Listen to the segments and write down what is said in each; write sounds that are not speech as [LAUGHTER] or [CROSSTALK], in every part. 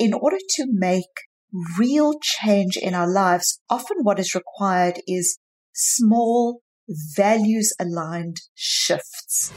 in order to make real change in our lives, often what is required is small, values aligned shifts.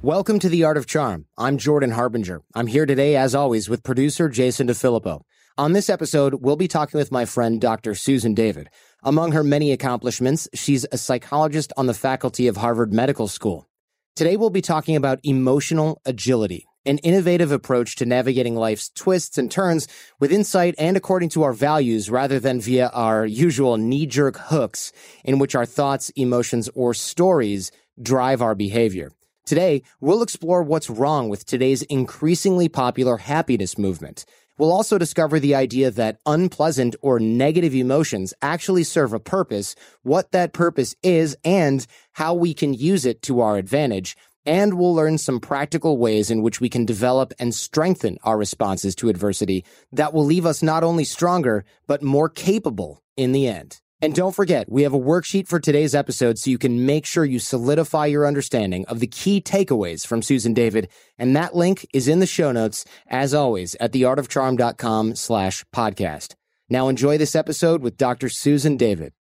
Welcome to The Art of Charm. I'm Jordan Harbinger. I'm here today, as always, with producer Jason DeFilippo. On this episode, we'll be talking with my friend, Dr. Susan David. Among her many accomplishments, she's a psychologist on the faculty of Harvard Medical School. Today, we'll be talking about emotional agility, an innovative approach to navigating life's twists and turns with insight and according to our values rather than via our usual knee jerk hooks in which our thoughts, emotions, or stories drive our behavior. Today, we'll explore what's wrong with today's increasingly popular happiness movement. We'll also discover the idea that unpleasant or negative emotions actually serve a purpose, what that purpose is, and how we can use it to our advantage. And we'll learn some practical ways in which we can develop and strengthen our responses to adversity that will leave us not only stronger, but more capable in the end. And don't forget, we have a worksheet for today's episode so you can make sure you solidify your understanding of the key takeaways from Susan David. And that link is in the show notes, as always, at theartofcharm.com slash podcast. Now enjoy this episode with Dr. Susan David.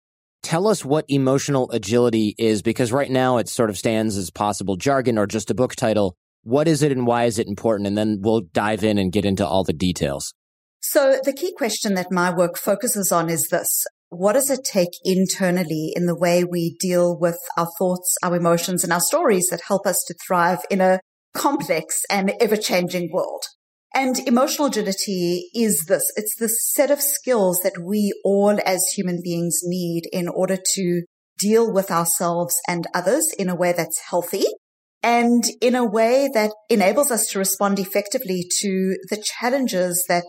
Tell us what emotional agility is, because right now it sort of stands as possible jargon or just a book title. What is it and why is it important? And then we'll dive in and get into all the details. So the key question that my work focuses on is this. What does it take internally in the way we deal with our thoughts, our emotions, and our stories that help us to thrive in a complex and ever changing world? And emotional agility is this. It's the set of skills that we all as human beings need in order to deal with ourselves and others in a way that's healthy and in a way that enables us to respond effectively to the challenges that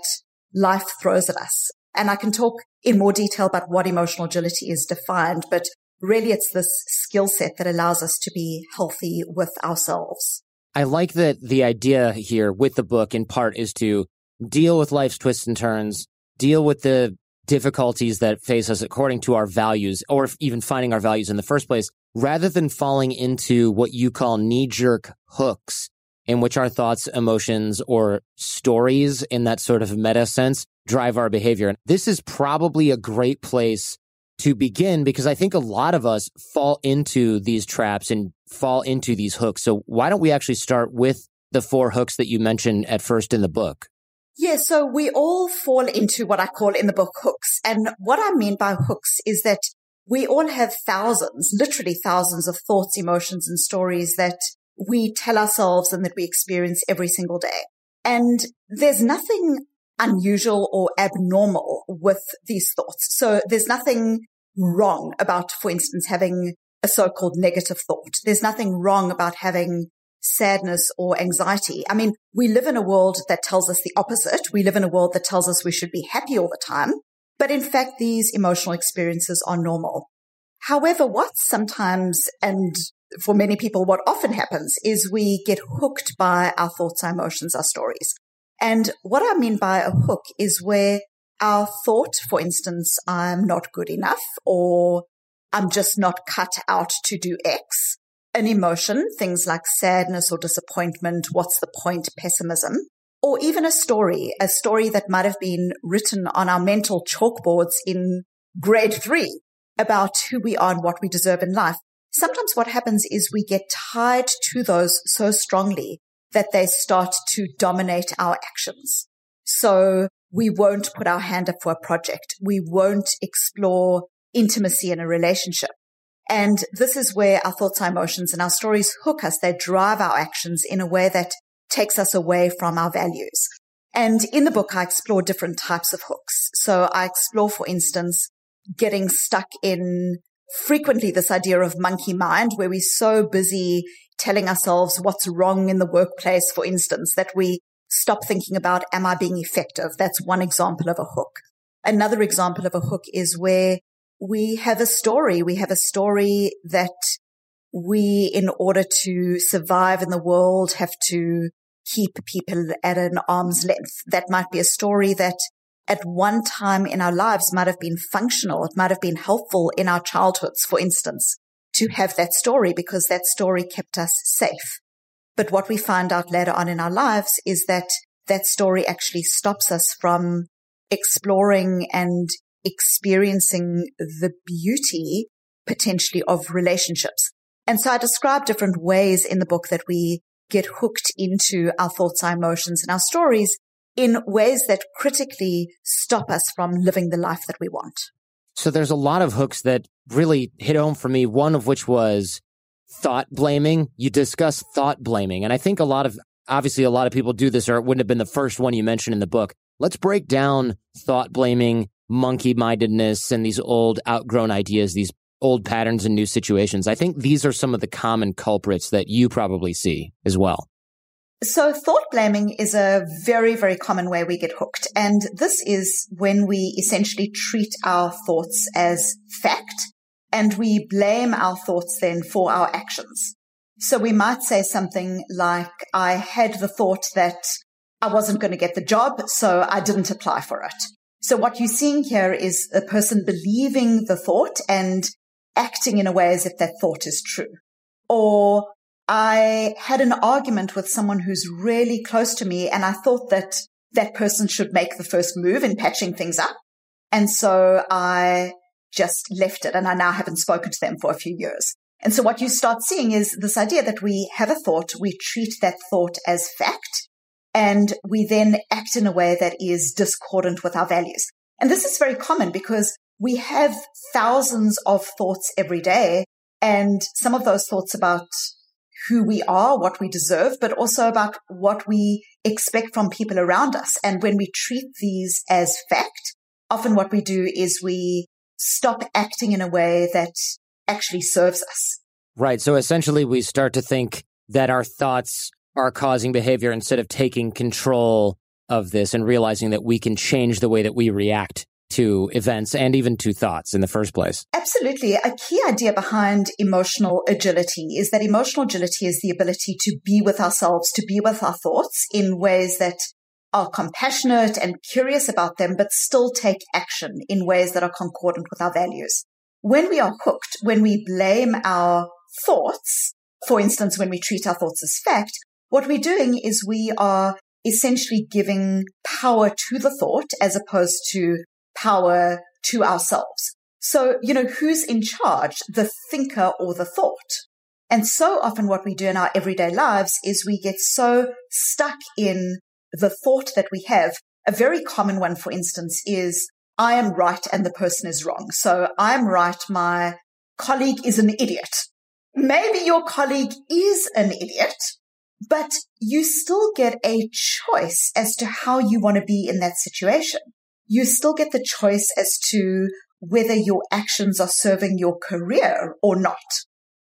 life throws at us. And I can talk in more detail about what emotional agility is defined, but really it's this skill set that allows us to be healthy with ourselves. I like that the idea here with the book in part is to deal with life's twists and turns, deal with the difficulties that face us according to our values or even finding our values in the first place, rather than falling into what you call knee jerk hooks in which our thoughts, emotions, or stories in that sort of meta sense drive our behavior. And This is probably a great place to begin because I think a lot of us fall into these traps and fall into these hooks. So why don't we actually start with the four hooks that you mentioned at first in the book? Yeah, so we all fall into what I call in the book hooks. And what I mean by hooks is that we all have thousands, literally thousands of thoughts, emotions, and stories that we tell ourselves and that we experience every single day. And there's nothing unusual or abnormal with these thoughts. So there's nothing wrong about, for instance, having a so-called negative thought. There's nothing wrong about having sadness or anxiety. I mean, we live in a world that tells us the opposite. We live in a world that tells us we should be happy all the time. But in fact, these emotional experiences are normal. However, what sometimes and for many people, what often happens is we get hooked by our thoughts, our emotions, our stories. And what I mean by a hook is where our thought, for instance, I'm not good enough or I'm just not cut out to do X. An emotion, things like sadness or disappointment, what's the point, pessimism, or even a story, a story that might have been written on our mental chalkboards in grade three about who we are and what we deserve in life sometimes what happens is we get tied to those so strongly that they start to dominate our actions. So we won't put our hand up for a project. We won't explore intimacy in a relationship. And this is where our thoughts, our emotions and our stories hook us. They drive our actions in a way that takes us away from our values. And in the book, I explore different types of hooks. So I explore, for instance, getting stuck in frequently this idea of monkey mind where we're so busy telling ourselves what's wrong in the workplace, for instance, that we stop thinking about, am I being effective? That's one example of a hook. Another example of a hook is where we have a story. We have a story that we, in order to survive in the world, have to keep people at an arm's length. That might be a story that at one time in our lives might have been functional. It might have been helpful in our childhoods, for instance, to have that story because that story kept us safe. But what we find out later on in our lives is that that story actually stops us from exploring and experiencing the beauty potentially of relationships. And so I describe different ways in the book that we get hooked into our thoughts, our emotions and our stories in ways that critically stop us from living the life that we want. So there's a lot of hooks that really hit home for me. One of which was thought blaming. You discuss thought blaming. And I think a lot of, obviously a lot of people do this or it wouldn't have been the first one you mentioned in the book. Let's break down thought blaming, monkey mindedness, and these old outgrown ideas, these old patterns and new situations. I think these are some of the common culprits that you probably see as well. So thought blaming is a very, very common way we get hooked. And this is when we essentially treat our thoughts as fact and we blame our thoughts then for our actions. So we might say something like, I had the thought that I wasn't going to get the job, so I didn't apply for it. So what you're seeing here is a person believing the thought and acting in a way as if that thought is true. Or I had an argument with someone who's really close to me and I thought that that person should make the first move in patching things up. And so I just left it and I now haven't spoken to them for a few years. And so what you start seeing is this idea that we have a thought, we treat that thought as fact, and we then act in a way that is discordant with our values. And this is very common because we have thousands of thoughts every day. And some of those thoughts about who we are, what we deserve, but also about what we expect from people around us. And when we treat these as fact, often what we do is we stop acting in a way that actually serves us. Right. So essentially, we start to think that our thoughts are causing behavior instead of taking control of this and realizing that we can change the way that we react to events and even to thoughts in the first place. Absolutely. A key idea behind emotional agility is that emotional agility is the ability to be with ourselves, to be with our thoughts in ways that are compassionate and curious about them, but still take action in ways that are concordant with our values. When we are hooked, when we blame our thoughts, for instance, when we treat our thoughts as fact, what we're doing is we are essentially giving power to the thought as opposed to power to ourselves. So, you know, who's in charge, the thinker or the thought? And so often what we do in our everyday lives is we get so stuck in the thought that we have. A very common one, for instance, is I am right and the person is wrong. So I'm right. My colleague is an idiot. Maybe your colleague is an idiot, but you still get a choice as to how you want to be in that situation. You still get the choice as to whether your actions are serving your career or not.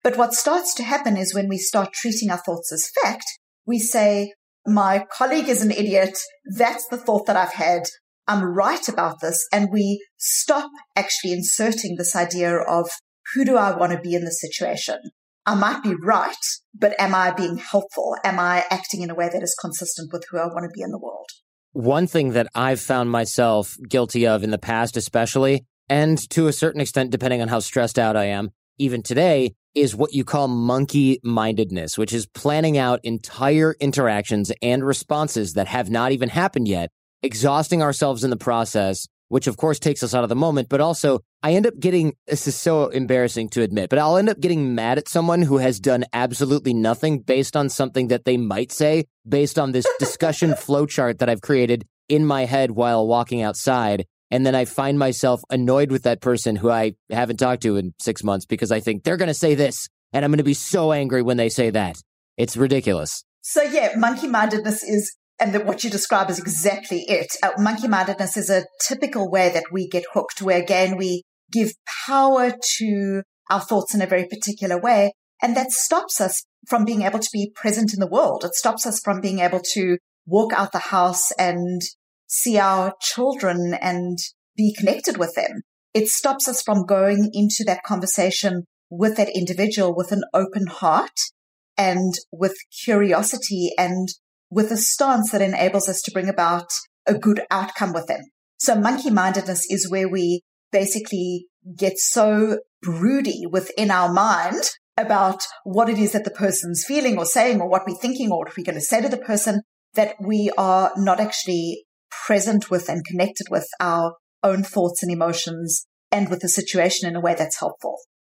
But what starts to happen is when we start treating our thoughts as fact, we say, my colleague is an idiot. That's the thought that I've had. I'm right about this. And we stop actually inserting this idea of who do I want to be in the situation? I might be right, but am I being helpful? Am I acting in a way that is consistent with who I want to be in the world? One thing that I've found myself guilty of in the past, especially, and to a certain extent, depending on how stressed out I am, even today, is what you call monkey mindedness, which is planning out entire interactions and responses that have not even happened yet, exhausting ourselves in the process which of course takes us out of the moment, but also I end up getting, this is so embarrassing to admit, but I'll end up getting mad at someone who has done absolutely nothing based on something that they might say, based on this discussion [LAUGHS] flowchart that I've created in my head while walking outside. And then I find myself annoyed with that person who I haven't talked to in six months because I think they're going to say this and I'm going to be so angry when they say that. It's ridiculous. So yeah, monkey mindedness is and that what you describe is exactly it. Uh, monkey mindedness is a typical way that we get hooked, where again, we give power to our thoughts in a very particular way. And that stops us from being able to be present in the world. It stops us from being able to walk out the house and see our children and be connected with them. It stops us from going into that conversation with that individual with an open heart and with curiosity and with a stance that enables us to bring about a good outcome with them. So monkey mindedness is where we basically get so broody within our mind about what it is that the person's feeling or saying or what we're thinking or what we're going to say to the person that we are not actually present with and connected with our own thoughts and emotions and with the situation in a way that's helpful.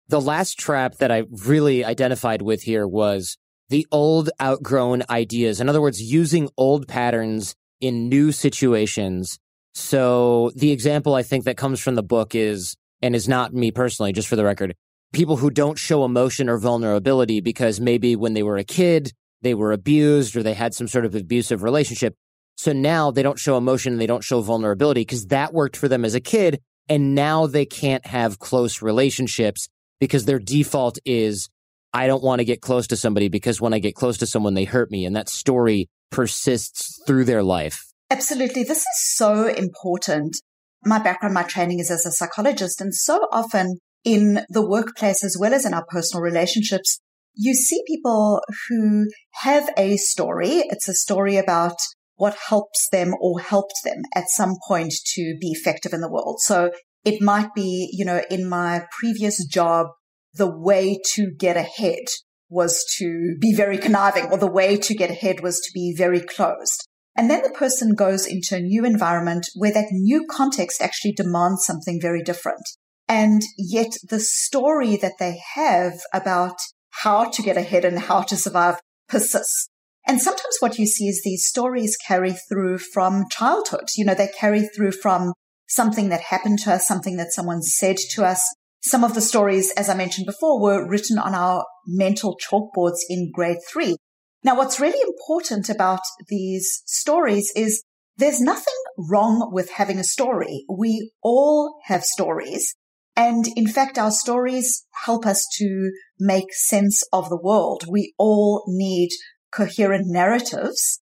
The last trap that I really identified with here was the old outgrown ideas. In other words, using old patterns in new situations. So the example I think that comes from the book is, and is not me personally, just for the record, people who don't show emotion or vulnerability because maybe when they were a kid, they were abused or they had some sort of abusive relationship. So now they don't show emotion and they don't show vulnerability because that worked for them as a kid. And now they can't have close relationships because their default is, I don't want to get close to somebody because when I get close to someone, they hurt me. And that story persists through their life. Absolutely. This is so important. My background, my training is as a psychologist. And so often in the workplace, as well as in our personal relationships, you see people who have a story. It's a story about what helps them or helped them at some point to be effective in the world. So it might be, you know, in my previous job, the way to get ahead was to be very conniving or the way to get ahead was to be very closed. And then the person goes into a new environment where that new context actually demands something very different. And yet the story that they have about how to get ahead and how to survive persists. And sometimes what you see is these stories carry through from childhood. You know, they carry through from something that happened to us, something that someone said to us. Some of the stories, as I mentioned before, were written on our mental chalkboards in grade three. Now, what's really important about these stories is there's nothing wrong with having a story. We all have stories. And in fact, our stories help us to make sense of the world. We all need coherent narratives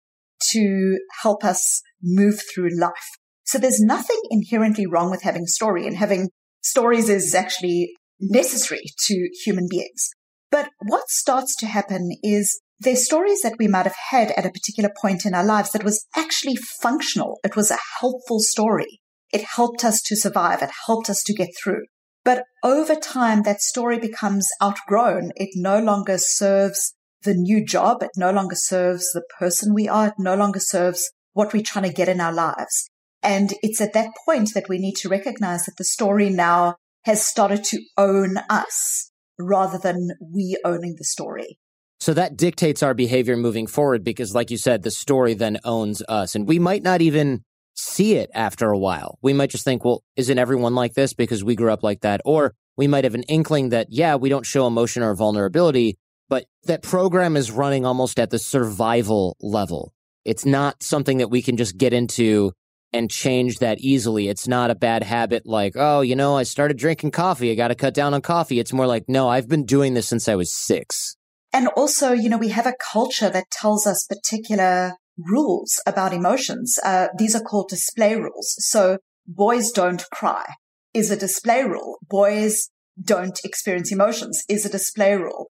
to help us move through life. So there's nothing inherently wrong with having a story and having stories is actually necessary to human beings. But what starts to happen is there's stories that we might have had at a particular point in our lives that was actually functional. It was a helpful story. It helped us to survive. It helped us to get through. But over time, that story becomes outgrown. It no longer serves the new job. It no longer serves the person we are. It no longer serves what we're trying to get in our lives. And it's at that point that we need to recognize that the story now has started to own us rather than we owning the story. So that dictates our behavior moving forward because, like you said, the story then owns us. And we might not even see it after a while. We might just think, well, isn't everyone like this because we grew up like that? Or we might have an inkling that, yeah, we don't show emotion or vulnerability, but that program is running almost at the survival level. It's not something that we can just get into and change that easily. It's not a bad habit like, oh, you know, I started drinking coffee. I got to cut down on coffee. It's more like, no, I've been doing this since I was six. And also, you know, we have a culture that tells us particular rules about emotions. Uh, these are called display rules. So boys don't cry is a display rule. Boys don't experience emotions is a display rule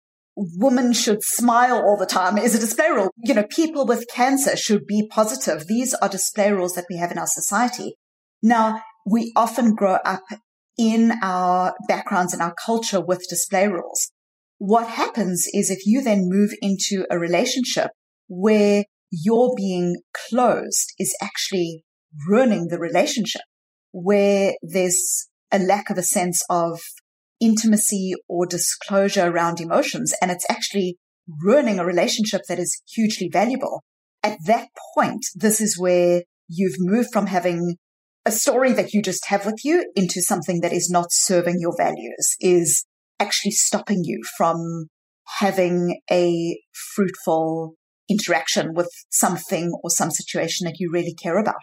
women should smile all the time is a display rule. You know, people with cancer should be positive. These are display rules that we have in our society. Now, we often grow up in our backgrounds and our culture with display rules. What happens is if you then move into a relationship where your being closed is actually ruining the relationship, where there's a lack of a sense of intimacy or disclosure around emotions. And it's actually ruining a relationship that is hugely valuable. At that point, this is where you've moved from having a story that you just have with you into something that is not serving your values, is actually stopping you from having a fruitful interaction with something or some situation that you really care about.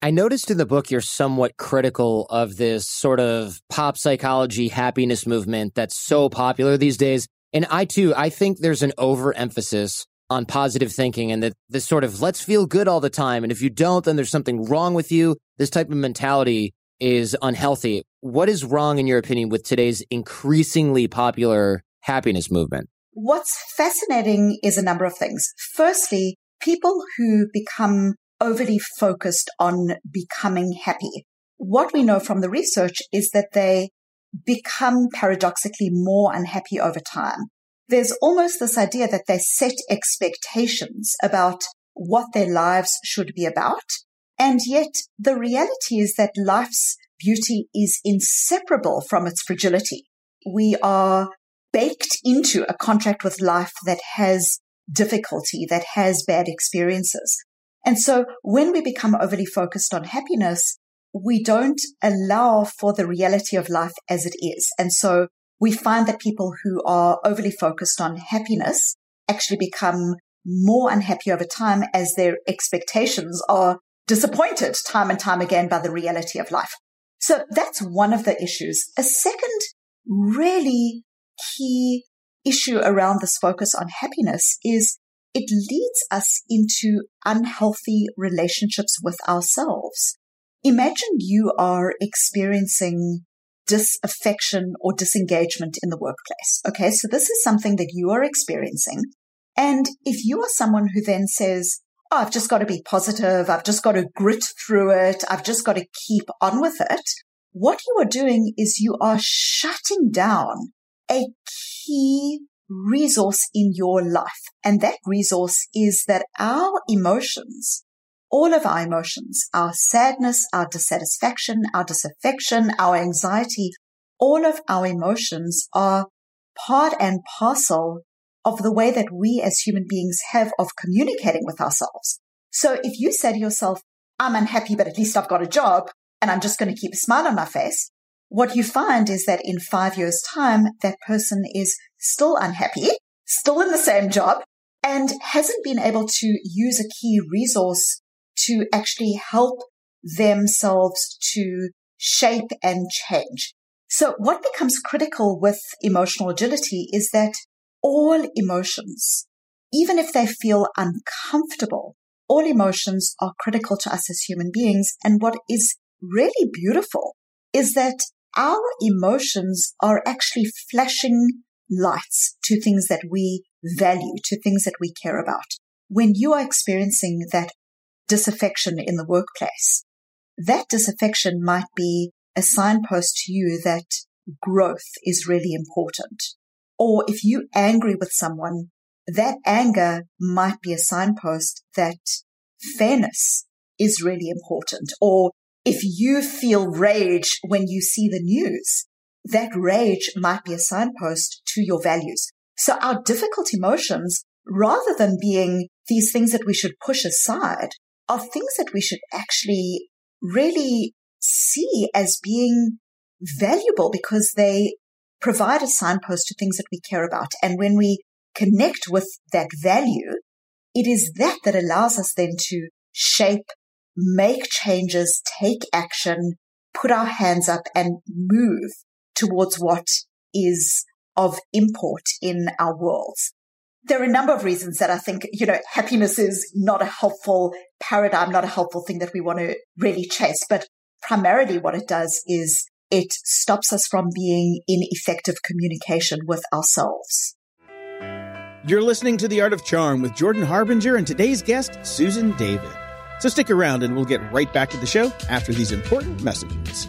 I noticed in the book you're somewhat critical of this sort of pop psychology happiness movement that's so popular these days. And I too, I think there's an overemphasis on positive thinking and that this sort of let's feel good all the time. And if you don't, then there's something wrong with you. This type of mentality is unhealthy. What is wrong, in your opinion, with today's increasingly popular happiness movement? What's fascinating is a number of things. Firstly, people who become overly focused on becoming happy. What we know from the research is that they become paradoxically more unhappy over time. There's almost this idea that they set expectations about what their lives should be about. And yet the reality is that life's beauty is inseparable from its fragility. We are baked into a contract with life that has difficulty, that has bad experiences. And so when we become overly focused on happiness, we don't allow for the reality of life as it is. And so we find that people who are overly focused on happiness actually become more unhappy over time as their expectations are disappointed time and time again by the reality of life. So that's one of the issues. A second really key issue around this focus on happiness is it leads us into unhealthy relationships with ourselves. Imagine you are experiencing disaffection or disengagement in the workplace. Okay. So this is something that you are experiencing. And if you are someone who then says, Oh, I've just got to be positive. I've just got to grit through it. I've just got to keep on with it. What you are doing is you are shutting down a key resource in your life. And that resource is that our emotions, all of our emotions, our sadness, our dissatisfaction, our disaffection, our anxiety, all of our emotions are part and parcel of the way that we as human beings have of communicating with ourselves. So if you say to yourself, I'm unhappy, but at least I've got a job and I'm just going to keep a smile on my face, what you find is that in five years time, that person is still unhappy, still in the same job and hasn't been able to use a key resource to actually help themselves to shape and change. So what becomes critical with emotional agility is that all emotions, even if they feel uncomfortable, all emotions are critical to us as human beings. And what is really beautiful is that our emotions are actually flashing lights to things that we value, to things that we care about. When you are experiencing that disaffection in the workplace, that disaffection might be a signpost to you that growth is really important. Or if you're angry with someone, that anger might be a signpost that fairness is really important. Or if you feel rage when you see the news, that rage might be a signpost to your values. So our difficult emotions, rather than being these things that we should push aside, are things that we should actually really see as being valuable because they provide a signpost to things that we care about. And when we connect with that value, it is that that allows us then to shape, make changes, take action, put our hands up and move towards what is of import in our worlds. There are a number of reasons that I think, you know, happiness is not a helpful paradigm, not a helpful thing that we want to really chase. But primarily what it does is it stops us from being in effective communication with ourselves. You're listening to The Art of Charm with Jordan Harbinger and today's guest, Susan David. So stick around and we'll get right back to the show after these important messages.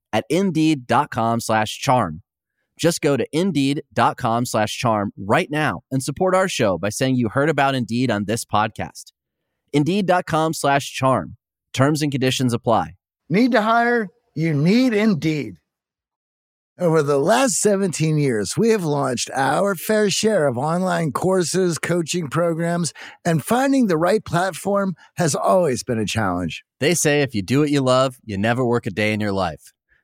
at indeed.com slash charm. Just go to indeed.com slash charm right now and support our show by saying you heard about Indeed on this podcast. Indeed.com slash charm. Terms and conditions apply. Need to hire? You need Indeed. Over the last 17 years, we have launched our fair share of online courses, coaching programs, and finding the right platform has always been a challenge. They say if you do what you love, you never work a day in your life.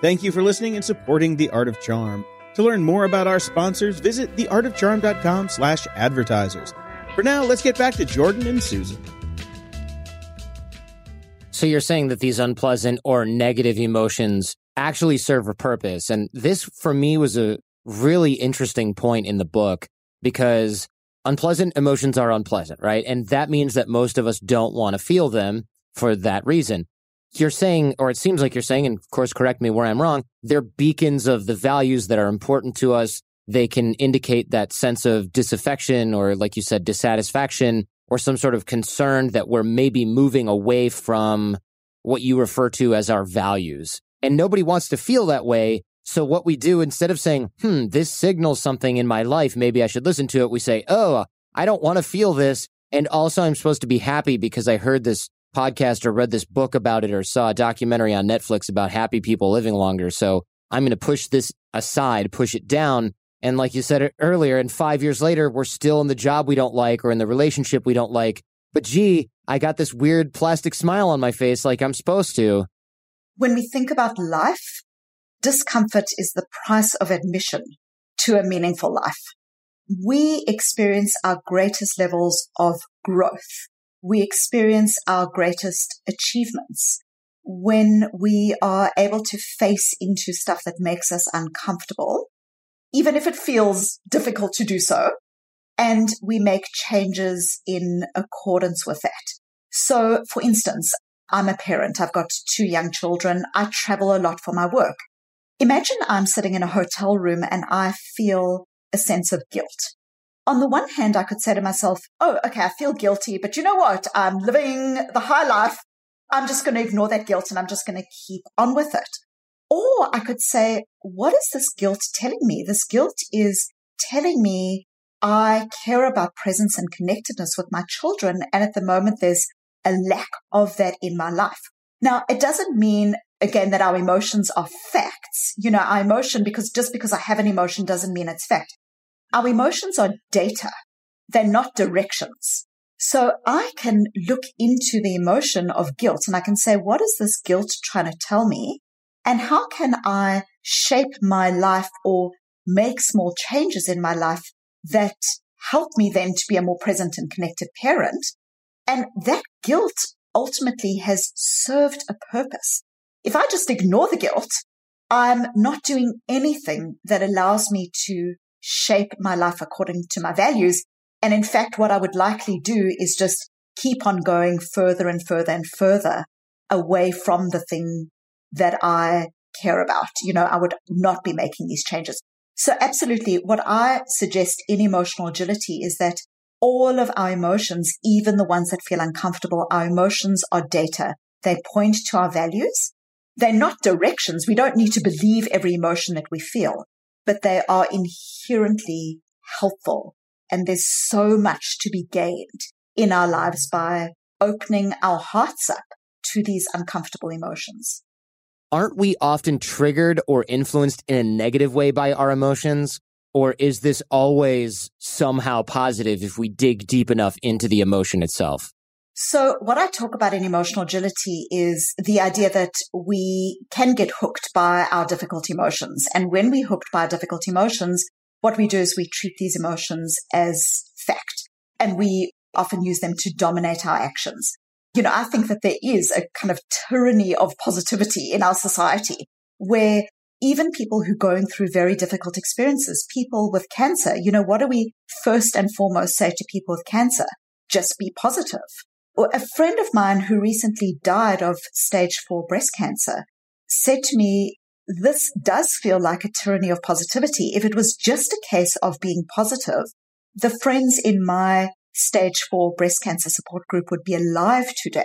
Thank you for listening and supporting The Art of Charm. To learn more about our sponsors, visit theartofcharm.com slash advertisers. For now, let's get back to Jordan and Susan. So you're saying that these unpleasant or negative emotions actually serve a purpose. And this for me was a really interesting point in the book because unpleasant emotions are unpleasant, right? And that means that most of us don't want to feel them for that reason you're saying, or it seems like you're saying, and of course, correct me where I'm wrong, they're beacons of the values that are important to us. They can indicate that sense of disaffection or, like you said, dissatisfaction or some sort of concern that we're maybe moving away from what you refer to as our values. And nobody wants to feel that way. So what we do instead of saying, hmm, this signals something in my life, maybe I should listen to it, we say, oh, I don't want to feel this. And also I'm supposed to be happy because I heard this podcast or read this book about it or saw a documentary on Netflix about happy people living longer. So I'm going to push this aside, push it down. And like you said earlier, and five years later, we're still in the job we don't like or in the relationship we don't like. But gee, I got this weird plastic smile on my face like I'm supposed to. When we think about life, discomfort is the price of admission to a meaningful life. We experience our greatest levels of growth we experience our greatest achievements when we are able to face into stuff that makes us uncomfortable, even if it feels difficult to do so, and we make changes in accordance with that. So, for instance, I'm a parent. I've got two young children. I travel a lot for my work. Imagine I'm sitting in a hotel room and I feel a sense of guilt on the one hand, I could say to myself, oh, okay, I feel guilty, but you know what? I'm living the high life. I'm just going to ignore that guilt and I'm just going to keep on with it. Or I could say, what is this guilt telling me? This guilt is telling me I care about presence and connectedness with my children. And at the moment, there's a lack of that in my life. Now, it doesn't mean again that our emotions are facts. You know, our emotion, because just because I have an emotion doesn't mean it's fact. Our emotions are data. They're not directions. So I can look into the emotion of guilt and I can say, what is this guilt trying to tell me? And how can I shape my life or make small changes in my life that help me then to be a more present and connected parent? And that guilt ultimately has served a purpose. If I just ignore the guilt, I'm not doing anything that allows me to shape my life according to my values. And in fact, what I would likely do is just keep on going further and further and further away from the thing that I care about. You know, I would not be making these changes. So absolutely. What I suggest in emotional agility is that all of our emotions, even the ones that feel uncomfortable, our emotions are data. They point to our values. They're not directions. We don't need to believe every emotion that we feel, but they are inherently helpful. And there's so much to be gained in our lives by opening our hearts up to these uncomfortable emotions. Aren't we often triggered or influenced in a negative way by our emotions? Or is this always somehow positive if we dig deep enough into the emotion itself? So what I talk about in emotional agility is the idea that we can get hooked by our difficult emotions. And when we're hooked by difficult emotions, what we do is we treat these emotions as fact and we often use them to dominate our actions. You know, I think that there is a kind of tyranny of positivity in our society where even people who are going through very difficult experiences, people with cancer, you know, what do we first and foremost say to people with cancer? Just be positive. A friend of mine who recently died of stage four breast cancer said to me, this does feel like a tyranny of positivity. If it was just a case of being positive, the friends in my stage four breast cancer support group would be alive today.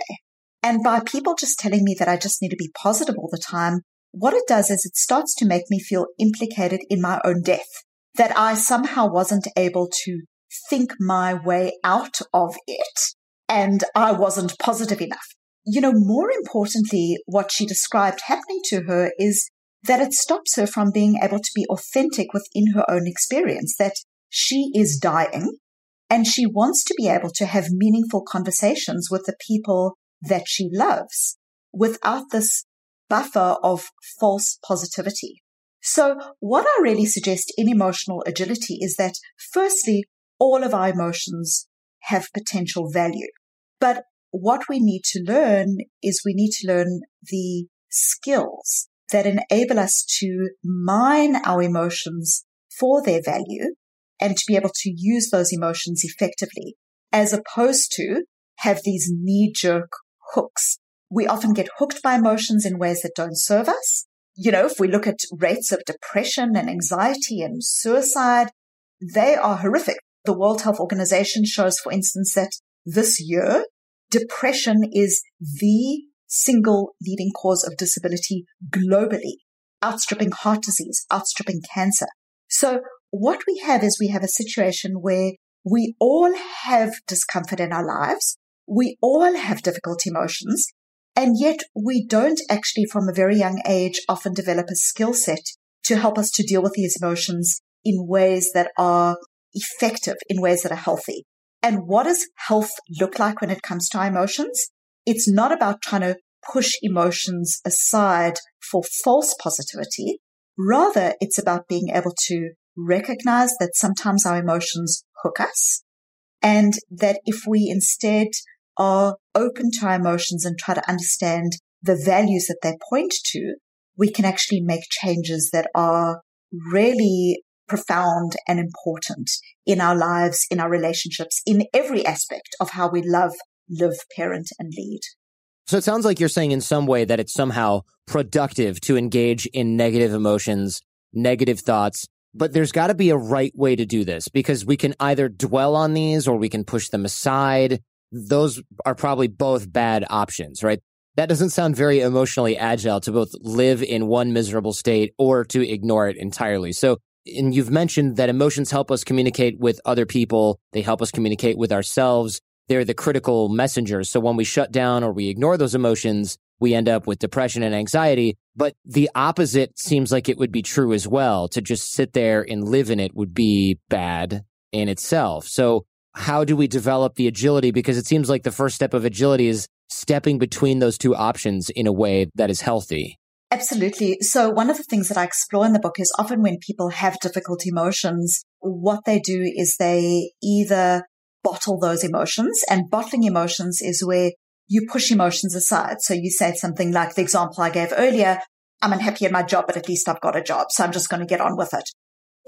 And by people just telling me that I just need to be positive all the time, what it does is it starts to make me feel implicated in my own death, that I somehow wasn't able to think my way out of it and I wasn't positive enough. You know, more importantly, what she described happening to her is that it stops her from being able to be authentic within her own experience, that she is dying and she wants to be able to have meaningful conversations with the people that she loves without this buffer of false positivity. So what I really suggest in emotional agility is that firstly, all of our emotions have potential value. But what we need to learn is we need to learn the skills that enable us to mine our emotions for their value and to be able to use those emotions effectively as opposed to have these knee jerk hooks we often get hooked by emotions in ways that don't serve us. You know, if we look at rates of depression and anxiety and suicide, they are horrific. The World Health Organization shows, for instance, that this year, depression is the single leading cause of disability globally, outstripping heart disease, outstripping cancer. So what we have is we have a situation where we all have discomfort in our lives. We all have difficult emotions and yet we don't actually from a very young age often develop a skill set to help us to deal with these emotions in ways that are effective, in ways that are healthy. And what does health look like when it comes to emotions? It's not about trying to push emotions aside for false positivity. Rather, it's about being able to recognize that sometimes our emotions hook us and that if we instead are open to our emotions and try to understand the values that they point to, we can actually make changes that are really profound and important in our lives, in our relationships, in every aspect of how we love, live, parent, and lead. So it sounds like you're saying in some way that it's somehow productive to engage in negative emotions, negative thoughts, but there's got to be a right way to do this because we can either dwell on these or we can push them aside those are probably both bad options, right? That doesn't sound very emotionally agile to both live in one miserable state or to ignore it entirely. So, and you've mentioned that emotions help us communicate with other people. They help us communicate with ourselves. They're the critical messengers. So when we shut down or we ignore those emotions, we end up with depression and anxiety. But the opposite seems like it would be true as well. To just sit there and live in it would be bad in itself. So how do we develop the agility? Because it seems like the first step of agility is stepping between those two options in a way that is healthy. Absolutely. So one of the things that I explore in the book is often when people have difficult emotions, what they do is they either bottle those emotions and bottling emotions is where you push emotions aside. So you say something like the example I gave earlier, I'm unhappy at my job, but at least I've got a job. So I'm just going to get on with it.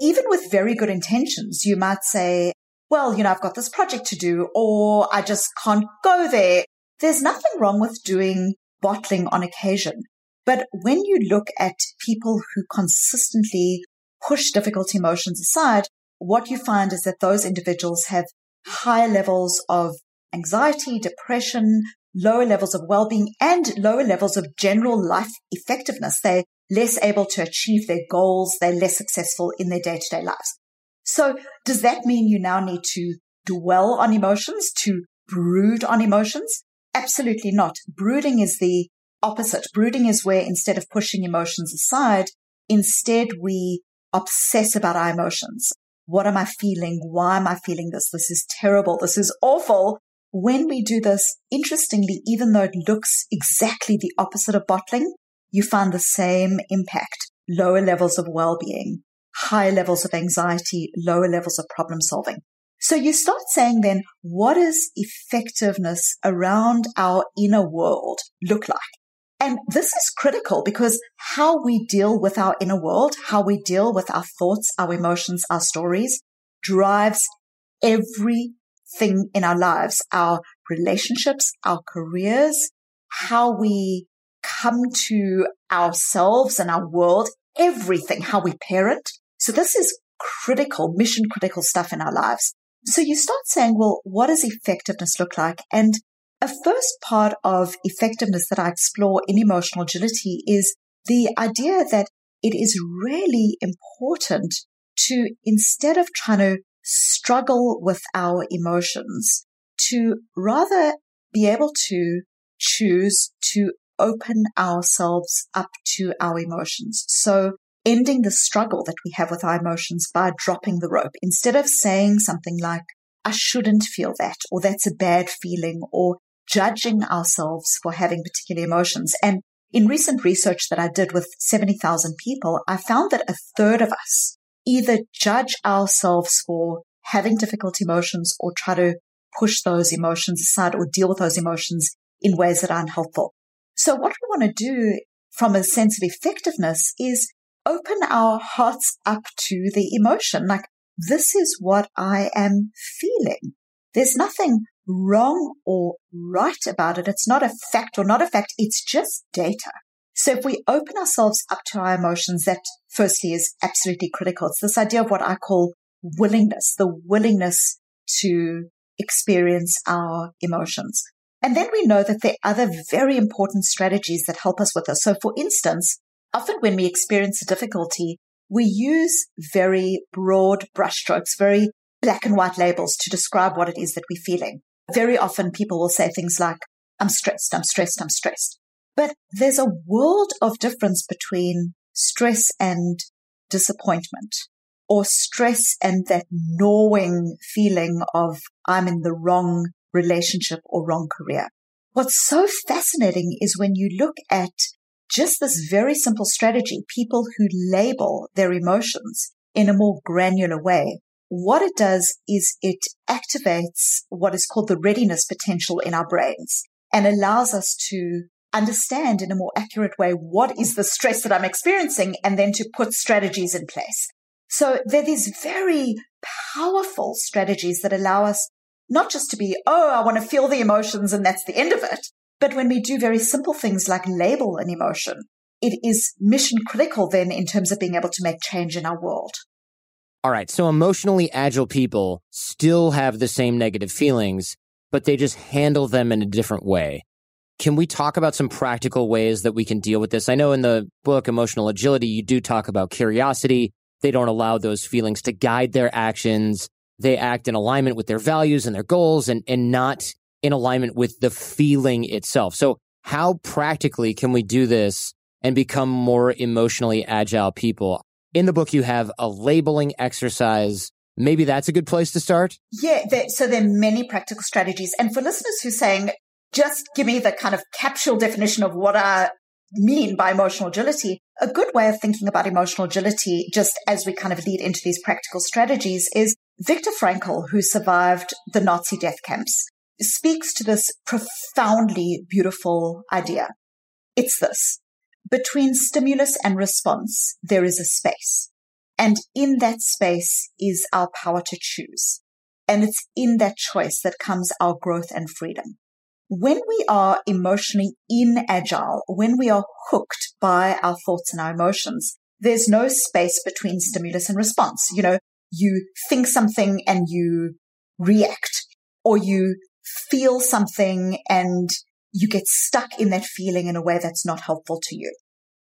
Even with very good intentions, you might say, well, you know, I've got this project to do or I just can't go there. There's nothing wrong with doing bottling on occasion. But when you look at people who consistently push difficult emotions aside, what you find is that those individuals have higher levels of anxiety, depression, lower levels of well-being and lower levels of general life effectiveness. They're less able to achieve their goals. They're less successful in their day-to-day lives. So does that mean you now need to dwell on emotions, to brood on emotions? Absolutely not. Brooding is the opposite. Brooding is where instead of pushing emotions aside, instead we obsess about our emotions. What am I feeling? Why am I feeling this? This is terrible. This is awful. When we do this, interestingly, even though it looks exactly the opposite of bottling, you find the same impact. Lower levels of well-being, higher levels of anxiety, lower levels of problem solving. So you start saying then, what does effectiveness around our inner world look like? And this is critical because how we deal with our inner world, how we deal with our thoughts, our emotions, our stories drives everything in our lives, our relationships, our careers, how we come to ourselves and our world, everything, how we parent. So this is critical, mission critical stuff in our lives. So you start saying, well, what does effectiveness look like? And a first part of effectiveness that I explore in emotional agility is the idea that it is really important to, instead of trying to struggle with our emotions, to rather be able to choose to open ourselves up to our emotions. So ending the struggle that we have with our emotions by dropping the rope. Instead of saying something like, I shouldn't feel that, or that's a bad feeling, or judging ourselves for having particular emotions. And in recent research that I did with 70,000 people, I found that a third of us either judge ourselves for having difficult emotions or try to push those emotions aside or deal with those emotions in ways that are unhelpful. So what we want to do from a sense of effectiveness is open our hearts up to the emotion. Like, this is what I am feeling. There's nothing wrong or right about it. It's not a fact or not a fact. It's just data. So if we open ourselves up to our emotions, that firstly is absolutely critical. It's this idea of what I call willingness, the willingness to experience our emotions. And then we know that there are other very important strategies that help us with this. So for instance, often when we experience a difficulty, we use very broad brushstrokes, very black and white labels to describe what it is that we're feeling. Very often people will say things like, I'm stressed, I'm stressed, I'm stressed. But there's a world of difference between stress and disappointment or stress and that gnawing feeling of I'm in the wrong relationship or wrong career. What's so fascinating is when you look at just this very simple strategy, people who label their emotions in a more granular way, what it does is it activates what is called the readiness potential in our brains and allows us to understand in a more accurate way what is the stress that I'm experiencing and then to put strategies in place. So there are these very powerful strategies that allow us not just to be, oh, I want to feel the emotions and that's the end of it. But when we do very simple things like label an emotion, it is mission critical then in terms of being able to make change in our world. All right. So emotionally agile people still have the same negative feelings, but they just handle them in a different way. Can we talk about some practical ways that we can deal with this? I know in the book, Emotional Agility, you do talk about curiosity. They don't allow those feelings to guide their actions. They act in alignment with their values and their goals and, and not in alignment with the feeling itself. So how practically can we do this and become more emotionally agile people? In the book you have a labeling exercise. Maybe that's a good place to start. Yeah. There, so there are many practical strategies. And for listeners who are saying, just give me the kind of capsule definition of what I mean by emotional agility. A good way of thinking about emotional agility, just as we kind of lead into these practical strategies is Viktor Frankl, who survived the Nazi death camps, speaks to this profoundly beautiful idea. It's this. Between stimulus and response, there is a space. And in that space is our power to choose. And it's in that choice that comes our growth and freedom. When we are emotionally inagile, when we are hooked by our thoughts and our emotions, there's no space between stimulus and response. You know, you think something and you react or you feel something and you get stuck in that feeling in a way that's not helpful to you.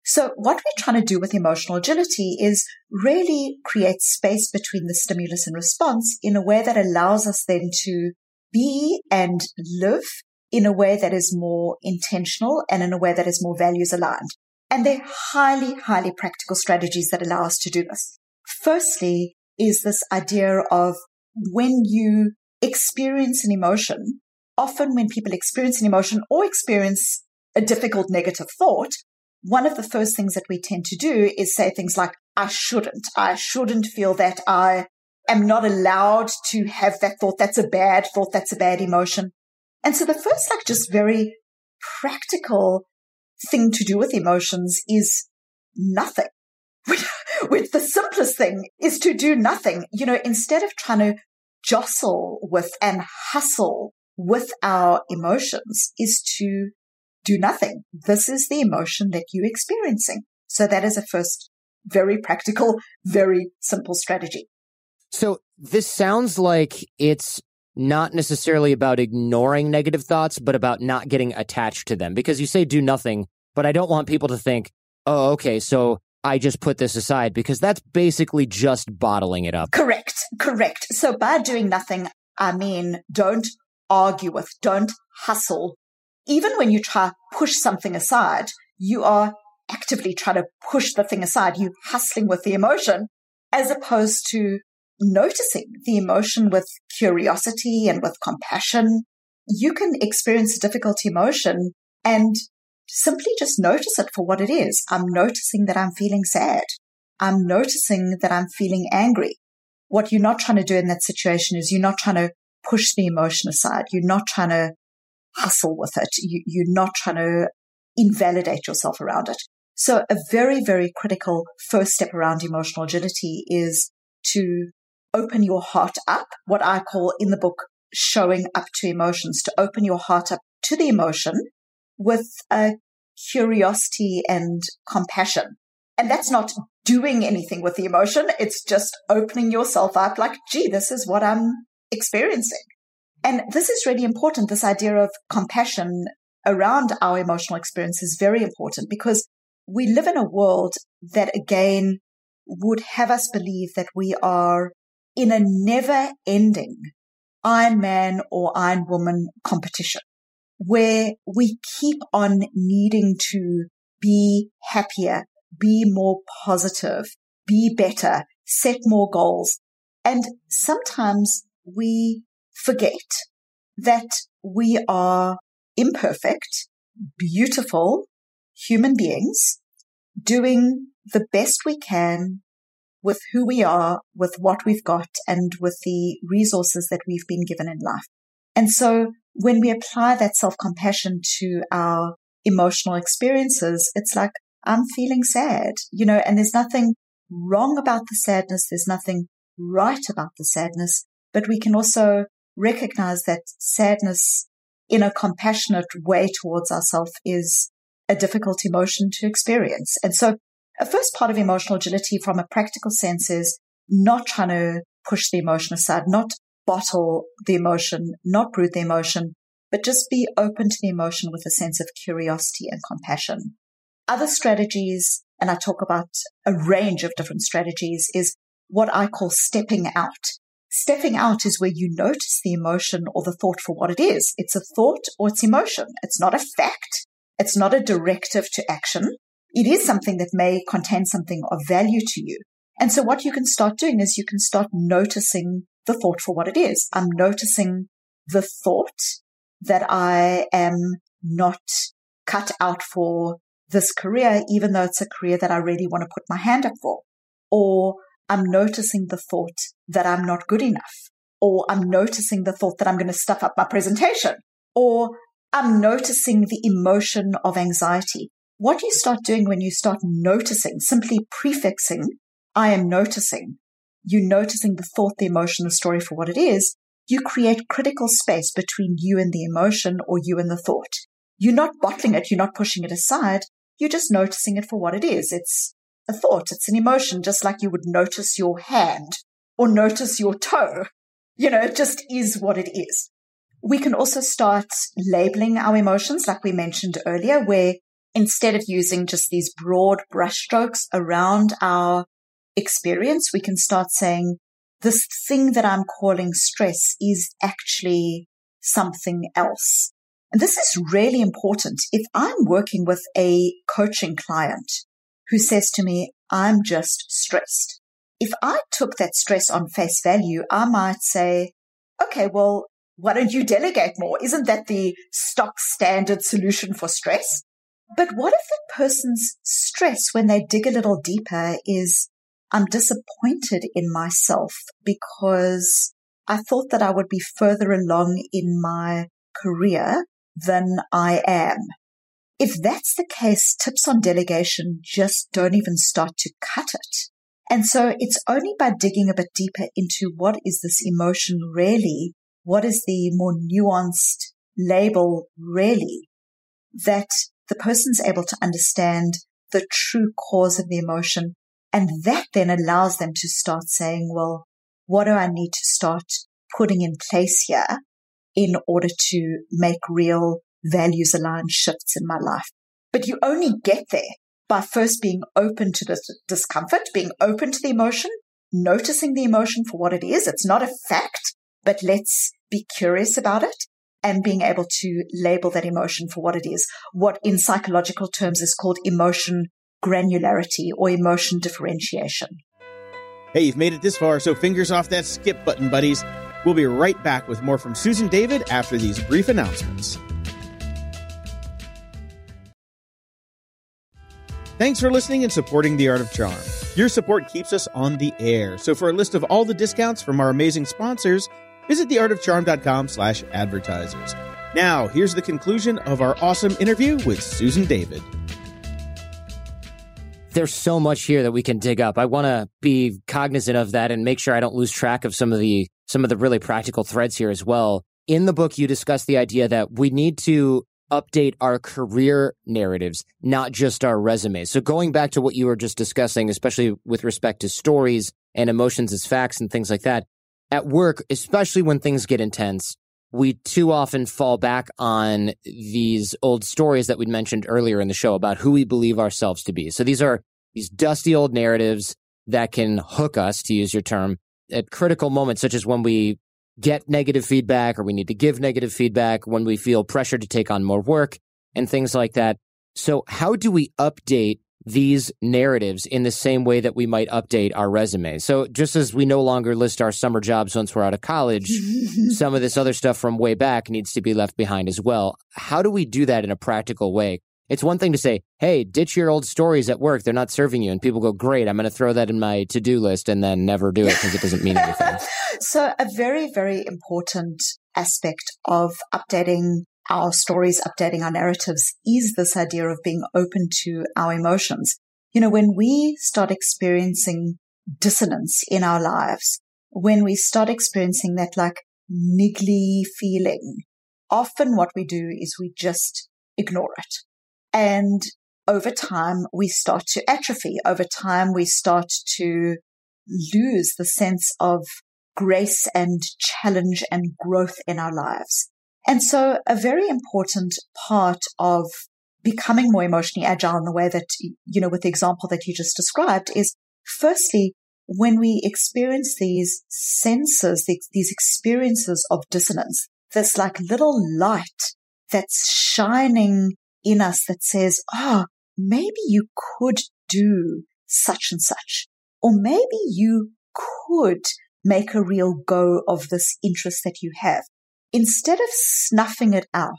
So what we're trying to do with emotional agility is really create space between the stimulus and response in a way that allows us then to be and live in a way that is more intentional and in a way that is more values aligned. And they're highly, highly practical strategies that allow us to do this. Firstly is this idea of when you experience an emotion, often when people experience an emotion or experience a difficult negative thought, one of the first things that we tend to do is say things like, I shouldn't. I shouldn't feel that. I am not allowed to have that thought. That's a bad thought. That's a bad emotion. And so the first, like, just very practical thing to do with emotions is nothing. [LAUGHS] with the simplest thing is to do nothing. You know, instead of trying to jostle with and hustle with our emotions is to do nothing. This is the emotion that you're experiencing. So that is a first very practical, very simple strategy. So this sounds like it's not necessarily about ignoring negative thoughts, but about not getting attached to them because you say do nothing, but I don't want people to think, oh, okay, so I just put this aside because that's basically just bottling it up. Correct. Correct. So by doing nothing, I mean, don't argue with, don't hustle. Even when you try push something aside, you are actively trying to push the thing aside. You hustling with the emotion as opposed to noticing the emotion with curiosity and with compassion. You can experience a difficult emotion and simply just notice it for what it is. I'm noticing that I'm feeling sad. I'm noticing that I'm feeling angry. What you're not trying to do in that situation is you're not trying to push the emotion aside. You're not trying to hustle with it. You, you're not trying to invalidate yourself around it. So a very, very critical first step around emotional agility is to open your heart up, what I call in the book showing up to emotions, to open your heart up to the emotion with a curiosity and compassion. And that's not doing anything with the emotion. It's just opening yourself up like, gee, this is what I'm experiencing. And this is really important. This idea of compassion around our emotional experience is very important because we live in a world that again would have us believe that we are in a never ending Iron Man or Iron Woman competition where we keep on needing to be happier, be more positive, be better, set more goals. And sometimes we forget that we are imperfect, beautiful human beings doing the best we can with who we are, with what we've got, and with the resources that we've been given in life. And so when we apply that self compassion to our emotional experiences, it's like, I'm feeling sad, you know, and there's nothing wrong about the sadness. There's nothing right about the sadness, but we can also recognize that sadness in a compassionate way towards ourselves is a difficult emotion to experience. And so a first part of emotional agility from a practical sense is not trying to push the emotion aside, not bottle the emotion, not brood the emotion, but just be open to the emotion with a sense of curiosity and compassion. Other strategies, and I talk about a range of different strategies, is what I call stepping out. Stepping out is where you notice the emotion or the thought for what it is. It's a thought or it's emotion. It's not a fact. It's not a directive to action. It is something that may contain something of value to you. And so what you can start doing is you can start noticing the thought for what it is. I'm noticing the thought that I am not cut out for this career, even though it's a career that I really want to put my hand up for. Or I'm noticing the thought that I'm not good enough. Or I'm noticing the thought that I'm going to stuff up my presentation. Or I'm noticing the emotion of anxiety. What you start doing when you start noticing, simply prefixing, I am noticing, you noticing the thought, the emotion, the story for what it is, you create critical space between you and the emotion or you and the thought. You're not bottling it. You're not pushing it aside. You're just noticing it for what it is. It's a thought. It's an emotion, just like you would notice your hand or notice your toe. You know, it just is what it is. We can also start labeling our emotions, like we mentioned earlier, where instead of using just these broad brushstrokes around our experience, we can start saying, this thing that I'm calling stress is actually something else. And this is really important. If I'm working with a coaching client who says to me, I'm just stressed. If I took that stress on face value, I might say, okay, well, why don't you delegate more? Isn't that the stock standard solution for stress? But what if the person's stress when they dig a little deeper is I'm disappointed in myself because I thought that I would be further along in my career than I am. If that's the case, tips on delegation just don't even start to cut it. And so it's only by digging a bit deeper into what is this emotion really? What is the more nuanced label really that the person's able to understand the true cause of the emotion and that then allows them to start saying, well, what do I need to start putting in place here in order to make real values aligned shifts in my life? But you only get there by first being open to the discomfort, being open to the emotion, noticing the emotion for what it is. It's not a fact, but let's be curious about it and being able to label that emotion for what it is. What in psychological terms is called emotion granularity or emotion differentiation. Hey, you've made it this far, so fingers off that skip button, buddies. We'll be right back with more from Susan David after these brief announcements. Thanks for listening and supporting The Art of Charm. Your support keeps us on the air. So for a list of all the discounts from our amazing sponsors, visit theartofcharm.com slash advertisers. Now, here's the conclusion of our awesome interview with Susan David there's so much here that we can dig up. I want to be cognizant of that and make sure I don't lose track of some of the some of the really practical threads here as well. In the book, you discuss the idea that we need to update our career narratives, not just our resumes. So going back to what you were just discussing, especially with respect to stories and emotions as facts and things like that, at work, especially when things get intense, we too often fall back on these old stories that we'd mentioned earlier in the show about who we believe ourselves to be. So these are these dusty old narratives that can hook us, to use your term, at critical moments, such as when we get negative feedback or we need to give negative feedback, when we feel pressure to take on more work and things like that. So how do we update these narratives in the same way that we might update our resume. So just as we no longer list our summer jobs once we're out of college, [LAUGHS] some of this other stuff from way back needs to be left behind as well. How do we do that in a practical way? It's one thing to say, hey, ditch your old stories at work. They're not serving you. And people go, great, I'm going to throw that in my to do list and then never do it because it doesn't mean anything. [LAUGHS] so, a very, very important aspect of updating our stories, updating our narratives is this idea of being open to our emotions. You know, when we start experiencing dissonance in our lives, when we start experiencing that like niggly feeling, often what we do is we just ignore it. And over time, we start to atrophy. Over time, we start to lose the sense of grace and challenge and growth in our lives. And so a very important part of becoming more emotionally agile in the way that, you know, with the example that you just described is firstly, when we experience these senses, these experiences of dissonance, this like little light that's shining in us that says, oh, maybe you could do such and such, or maybe you could make a real go of this interest that you have instead of snuffing it out,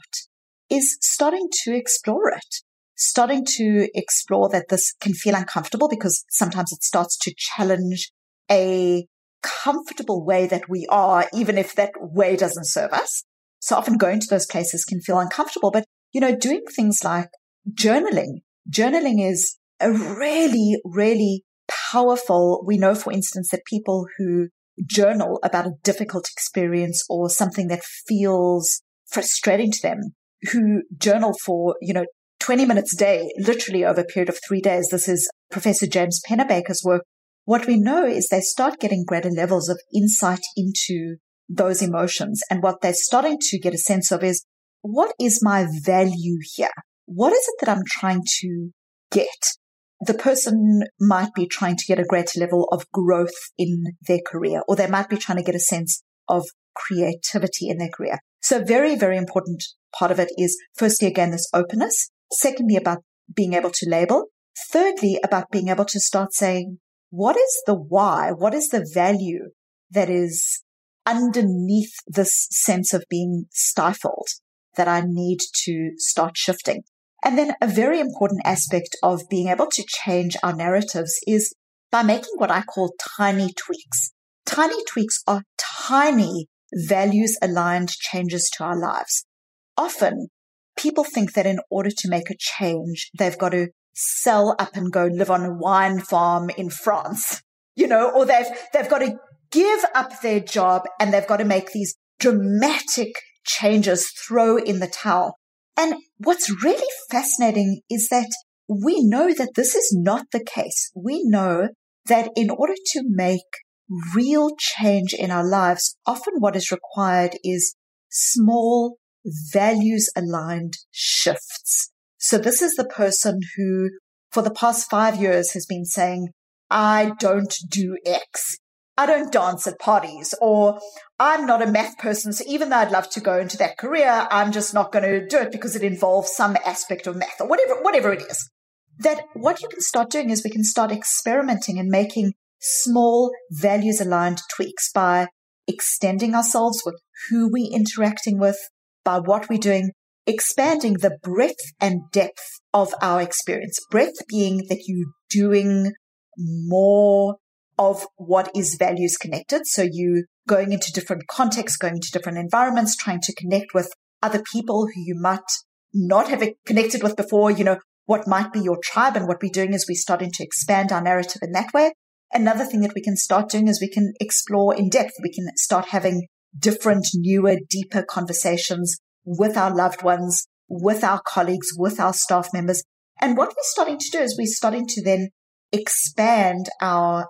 is starting to explore it, starting to explore that this can feel uncomfortable because sometimes it starts to challenge a comfortable way that we are, even if that way doesn't serve us. So often going to those places can feel uncomfortable, but you know, doing things like journaling, journaling is a really, really powerful. We know, for instance, that people who journal about a difficult experience or something that feels frustrating to them, who journal for, you know, 20 minutes a day, literally over a period of three days. This is Professor James Pennebaker's work. What we know is they start getting greater levels of insight into those emotions. And what they're starting to get a sense of is what is my value here? What is it that I'm trying to get? The person might be trying to get a greater level of growth in their career, or they might be trying to get a sense of creativity in their career. So very, very important part of it is firstly, again, this openness. Secondly, about being able to label. Thirdly, about being able to start saying, what is the why? What is the value that is underneath this sense of being stifled that I need to start shifting? And then a very important aspect of being able to change our narratives is by making what I call tiny tweaks. Tiny tweaks are tiny values aligned changes to our lives. Often people think that in order to make a change, they've got to sell up and go live on a wine farm in France, [LAUGHS] you know, or they've, they've got to give up their job and they've got to make these dramatic changes, throw in the towel. And what's really fascinating is that we know that this is not the case. We know that in order to make real change in our lives, often what is required is small values aligned shifts. So this is the person who for the past five years has been saying, I don't do X. I don't dance at parties or I'm not a math person. So even though I'd love to go into that career, I'm just not going to do it because it involves some aspect of math or whatever, whatever it is. That what you can start doing is we can start experimenting and making small values aligned tweaks by extending ourselves with who we're interacting with, by what we're doing, expanding the breadth and depth of our experience. Breadth being that you're doing more of what is values connected. So you going into different contexts, going into different environments, trying to connect with other people who you might not have connected with before, you know, what might be your tribe. And what we're doing is we're starting to expand our narrative in that way. Another thing that we can start doing is we can explore in depth. We can start having different, newer, deeper conversations with our loved ones, with our colleagues, with our staff members. And what we're starting to do is we're starting to then expand our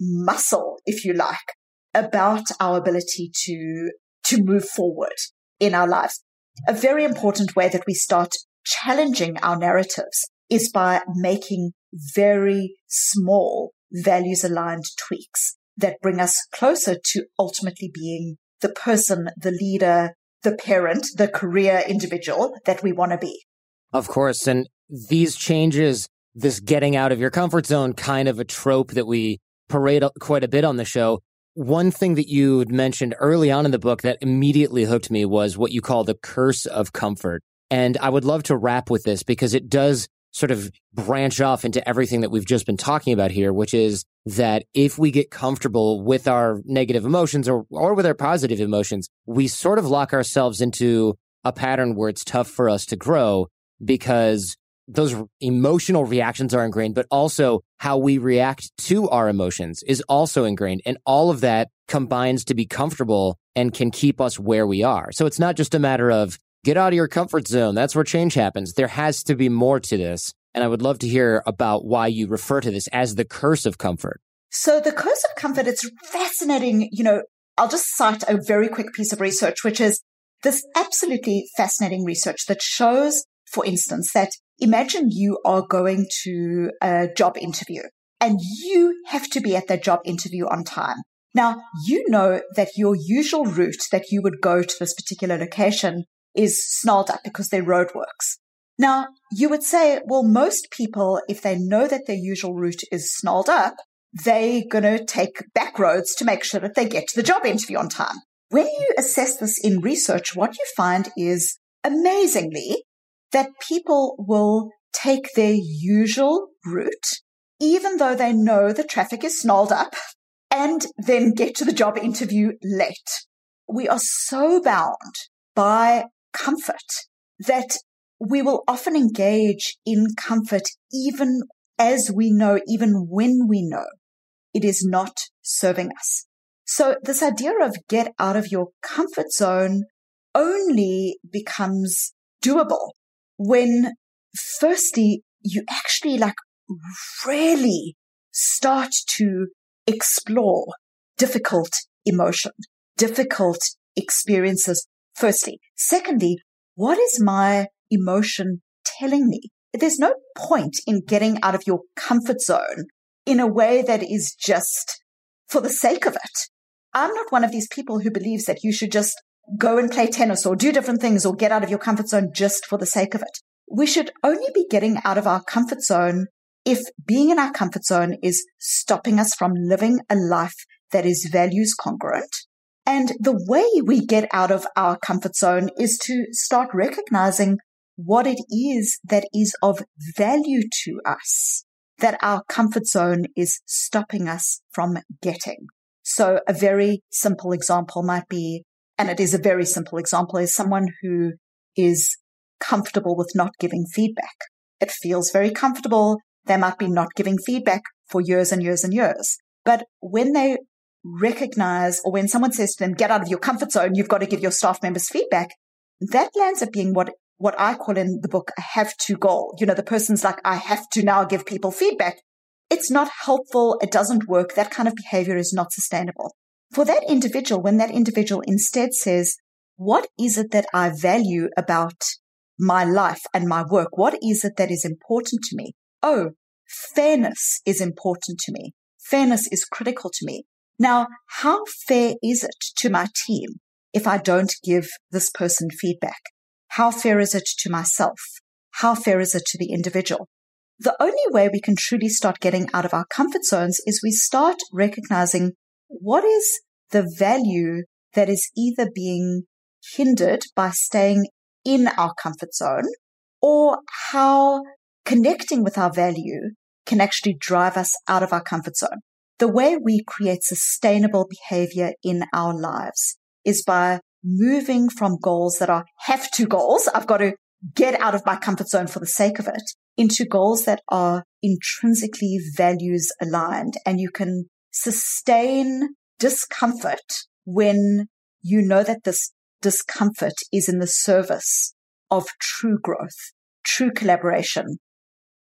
muscle, if you like, about our ability to, to move forward in our lives. A very important way that we start challenging our narratives is by making very small values aligned tweaks that bring us closer to ultimately being the person, the leader, the parent, the career individual that we want to be. Of course. And these changes, this getting out of your comfort zone, kind of a trope that we parade quite a bit on the show. One thing that you mentioned early on in the book that immediately hooked me was what you call the curse of comfort. And I would love to wrap with this because it does sort of branch off into everything that we've just been talking about here, which is that if we get comfortable with our negative emotions or, or with our positive emotions, we sort of lock ourselves into a pattern where it's tough for us to grow because those emotional reactions are ingrained, but also how we react to our emotions is also ingrained. And all of that combines to be comfortable and can keep us where we are. So it's not just a matter of get out of your comfort zone. That's where change happens. There has to be more to this. And I would love to hear about why you refer to this as the curse of comfort. So the curse of comfort, it's fascinating. You know, I'll just cite a very quick piece of research, which is this absolutely fascinating research that shows, for instance, that imagine you are going to a job interview and you have to be at that job interview on time. Now, you know that your usual route that you would go to this particular location is snarled up because their roadworks. Now, you would say, well, most people, if they know that their usual route is snarled up, they're going to take back roads to make sure that they get to the job interview on time. When you assess this in research, what you find is amazingly that people will take their usual route, even though they know the traffic is snarled up, and then get to the job interview late. We are so bound by comfort that we will often engage in comfort even as we know, even when we know it is not serving us. So this idea of get out of your comfort zone only becomes doable when firstly, you actually like really start to explore difficult emotion, difficult experiences. Firstly. Secondly, what is my emotion telling me? There's no point in getting out of your comfort zone in a way that is just for the sake of it. I'm not one of these people who believes that you should just go and play tennis or do different things or get out of your comfort zone just for the sake of it. We should only be getting out of our comfort zone if being in our comfort zone is stopping us from living a life that is values congruent. And the way we get out of our comfort zone is to start recognizing what it is that is of value to us that our comfort zone is stopping us from getting. So a very simple example might be, and it is a very simple example, is someone who is comfortable with not giving feedback. It feels very comfortable. They might be not giving feedback for years and years and years. But when they recognize or when someone says to them, get out of your comfort zone, you've got to give your staff members feedback, that lands up being what, what I call in the book a have to goal. You know, the person's like, I have to now give people feedback. It's not helpful. It doesn't work. That kind of behavior is not sustainable. For that individual, when that individual instead says, what is it that I value about my life and my work? What is it that is important to me? Oh, fairness is important to me. Fairness is critical to me. Now, how fair is it to my team if I don't give this person feedback? How fair is it to myself? How fair is it to the individual? The only way we can truly start getting out of our comfort zones is we start recognizing what is the value that is either being hindered by staying in our comfort zone or how connecting with our value can actually drive us out of our comfort zone. The way we create sustainable behavior in our lives is by moving from goals that are have to goals. I've got to get out of my comfort zone for the sake of it into goals that are intrinsically values aligned and you can sustain discomfort when you know that this discomfort is in the service of true growth, true collaboration,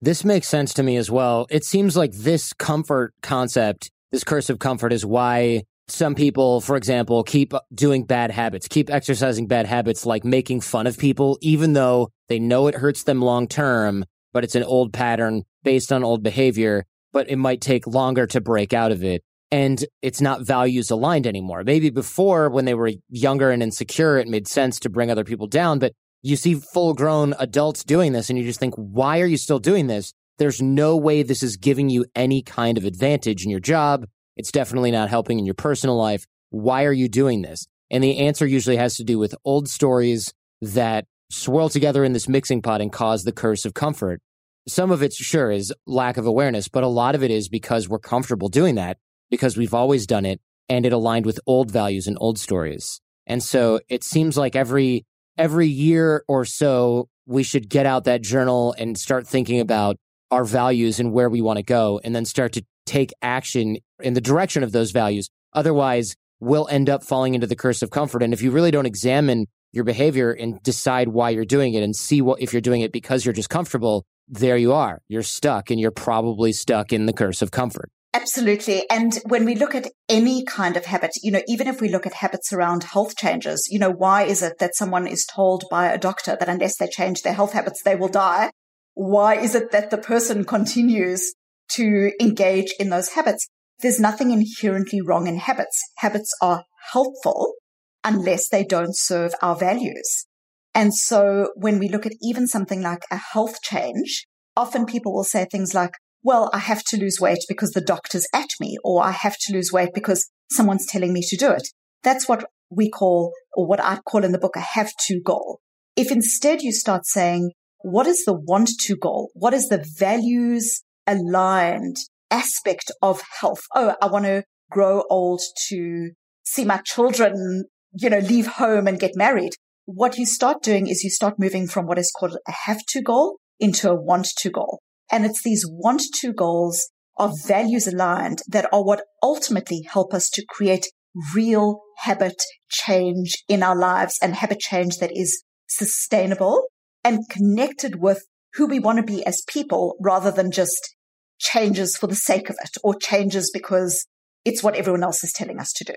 this makes sense to me as well. It seems like this comfort concept, this curse of comfort, is why some people, for example, keep doing bad habits, keep exercising bad habits like making fun of people, even though they know it hurts them long term, but it's an old pattern based on old behavior, but it might take longer to break out of it. And it's not values aligned anymore. Maybe before, when they were younger and insecure, it made sense to bring other people down, but you see full grown adults doing this and you just think, why are you still doing this? There's no way this is giving you any kind of advantage in your job. It's definitely not helping in your personal life. Why are you doing this? And the answer usually has to do with old stories that swirl together in this mixing pot and cause the curse of comfort. Some of it, sure, is lack of awareness, but a lot of it is because we're comfortable doing that because we've always done it and it aligned with old values and old stories. And so it seems like every every year or so, we should get out that journal and start thinking about our values and where we want to go, and then start to take action in the direction of those values. Otherwise, we'll end up falling into the curse of comfort. And if you really don't examine your behavior and decide why you're doing it and see what if you're doing it because you're just comfortable, there you are. You're stuck and you're probably stuck in the curse of comfort. Absolutely. And when we look at any kind of habit, you know, even if we look at habits around health changes, you know, why is it that someone is told by a doctor that unless they change their health habits, they will die? Why is it that the person [LAUGHS] continues to engage in those habits? There's nothing inherently wrong in habits. Habits are helpful unless they don't serve our values. And so when we look at even something like a health change, often people will say things like, well, I have to lose weight because the doctor's at me, or I have to lose weight because someone's telling me to do it. That's what we call, or what I call in the book, a have to goal. If instead you start saying, what is the want to goal? What is the values aligned aspect of health? Oh, I want to grow old to see my children, you know, leave home and get married. What you start doing is you start moving from what is called a have to goal into a want to goal. And it's these want to goals of values aligned that are what ultimately help us to create real habit change in our lives and habit change that is sustainable and connected with who we want to be as people rather than just changes for the sake of it or changes because it's what everyone else is telling us to do.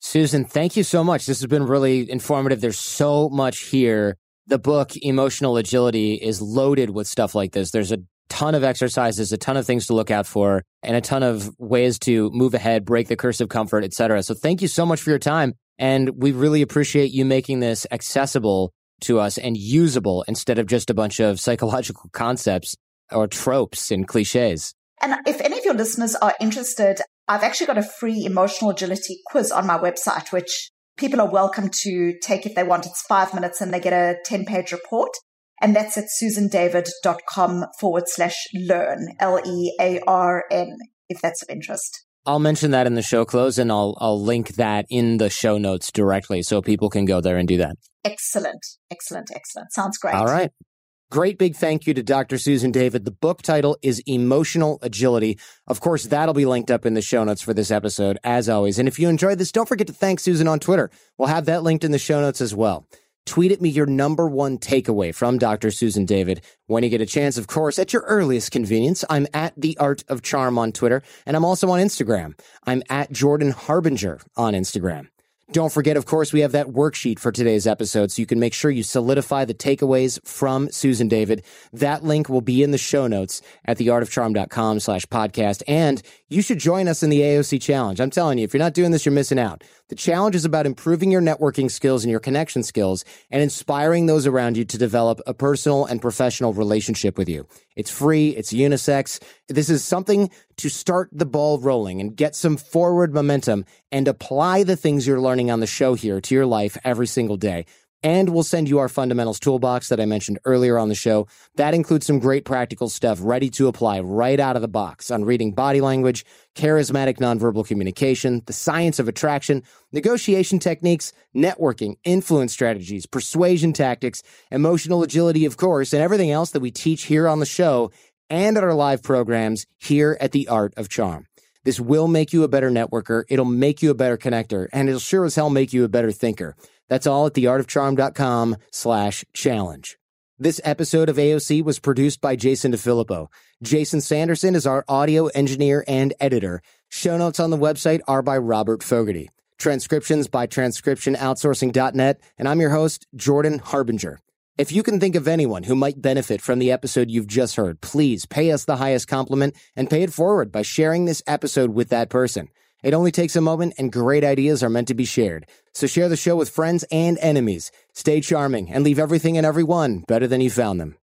Susan, thank you so much. This has been really informative. There's so much here. The book, Emotional Agility, is loaded with stuff like this. There's a ton of exercises, a ton of things to look out for, and a ton of ways to move ahead, break the curse of comfort, etc. So thank you so much for your time. And we really appreciate you making this accessible to us and usable instead of just a bunch of psychological concepts or tropes and cliches. And if any of your listeners are interested, I've actually got a free emotional agility quiz on my website, which people are welcome to take if they want. It's five minutes and they get a 10 page report. And that's at susandavid.com forward slash learn, L E A R N, if that's of interest. I'll mention that in the show close and I'll, I'll link that in the show notes directly so people can go there and do that. Excellent. Excellent. Excellent. Sounds great. All right. Great big thank you to Dr. Susan David. The book title is Emotional Agility. Of course, that'll be linked up in the show notes for this episode, as always. And if you enjoyed this, don't forget to thank Susan on Twitter. We'll have that linked in the show notes as well. Tweet at me your number one takeaway from Dr. Susan David. When you get a chance, of course, at your earliest convenience, I'm at The Art of Charm on Twitter, and I'm also on Instagram. I'm at Jordan Harbinger on Instagram. Don't forget, of course, we have that worksheet for today's episode, so you can make sure you solidify the takeaways from Susan David. That link will be in the show notes at theartofcharm.com slash podcast. And you should join us in the AOC challenge. I'm telling you, if you're not doing this, you're missing out. The challenge is about improving your networking skills and your connection skills and inspiring those around you to develop a personal and professional relationship with you. It's free. It's unisex. This is something to start the ball rolling and get some forward momentum and apply the things you're learning on the show here to your life every single day. And we'll send you our fundamentals toolbox that I mentioned earlier on the show. That includes some great practical stuff ready to apply right out of the box on reading body language, charismatic nonverbal communication, the science of attraction, negotiation techniques, networking, influence strategies, persuasion tactics, emotional agility, of course, and everything else that we teach here on the show and at our live programs here at the Art of Charm. This will make you a better networker. It'll make you a better connector and it'll sure as hell make you a better thinker. That's all at theartofcharm.com slash challenge. This episode of AOC was produced by Jason DeFilippo. Jason Sanderson is our audio engineer and editor. Show notes on the website are by Robert Fogarty. Transcriptions by transcriptionoutsourcing.net. And I'm your host, Jordan Harbinger. If you can think of anyone who might benefit from the episode you've just heard, please pay us the highest compliment and pay it forward by sharing this episode with that person. It only takes a moment, and great ideas are meant to be shared. So share the show with friends and enemies. Stay charming and leave everything and everyone better than you found them.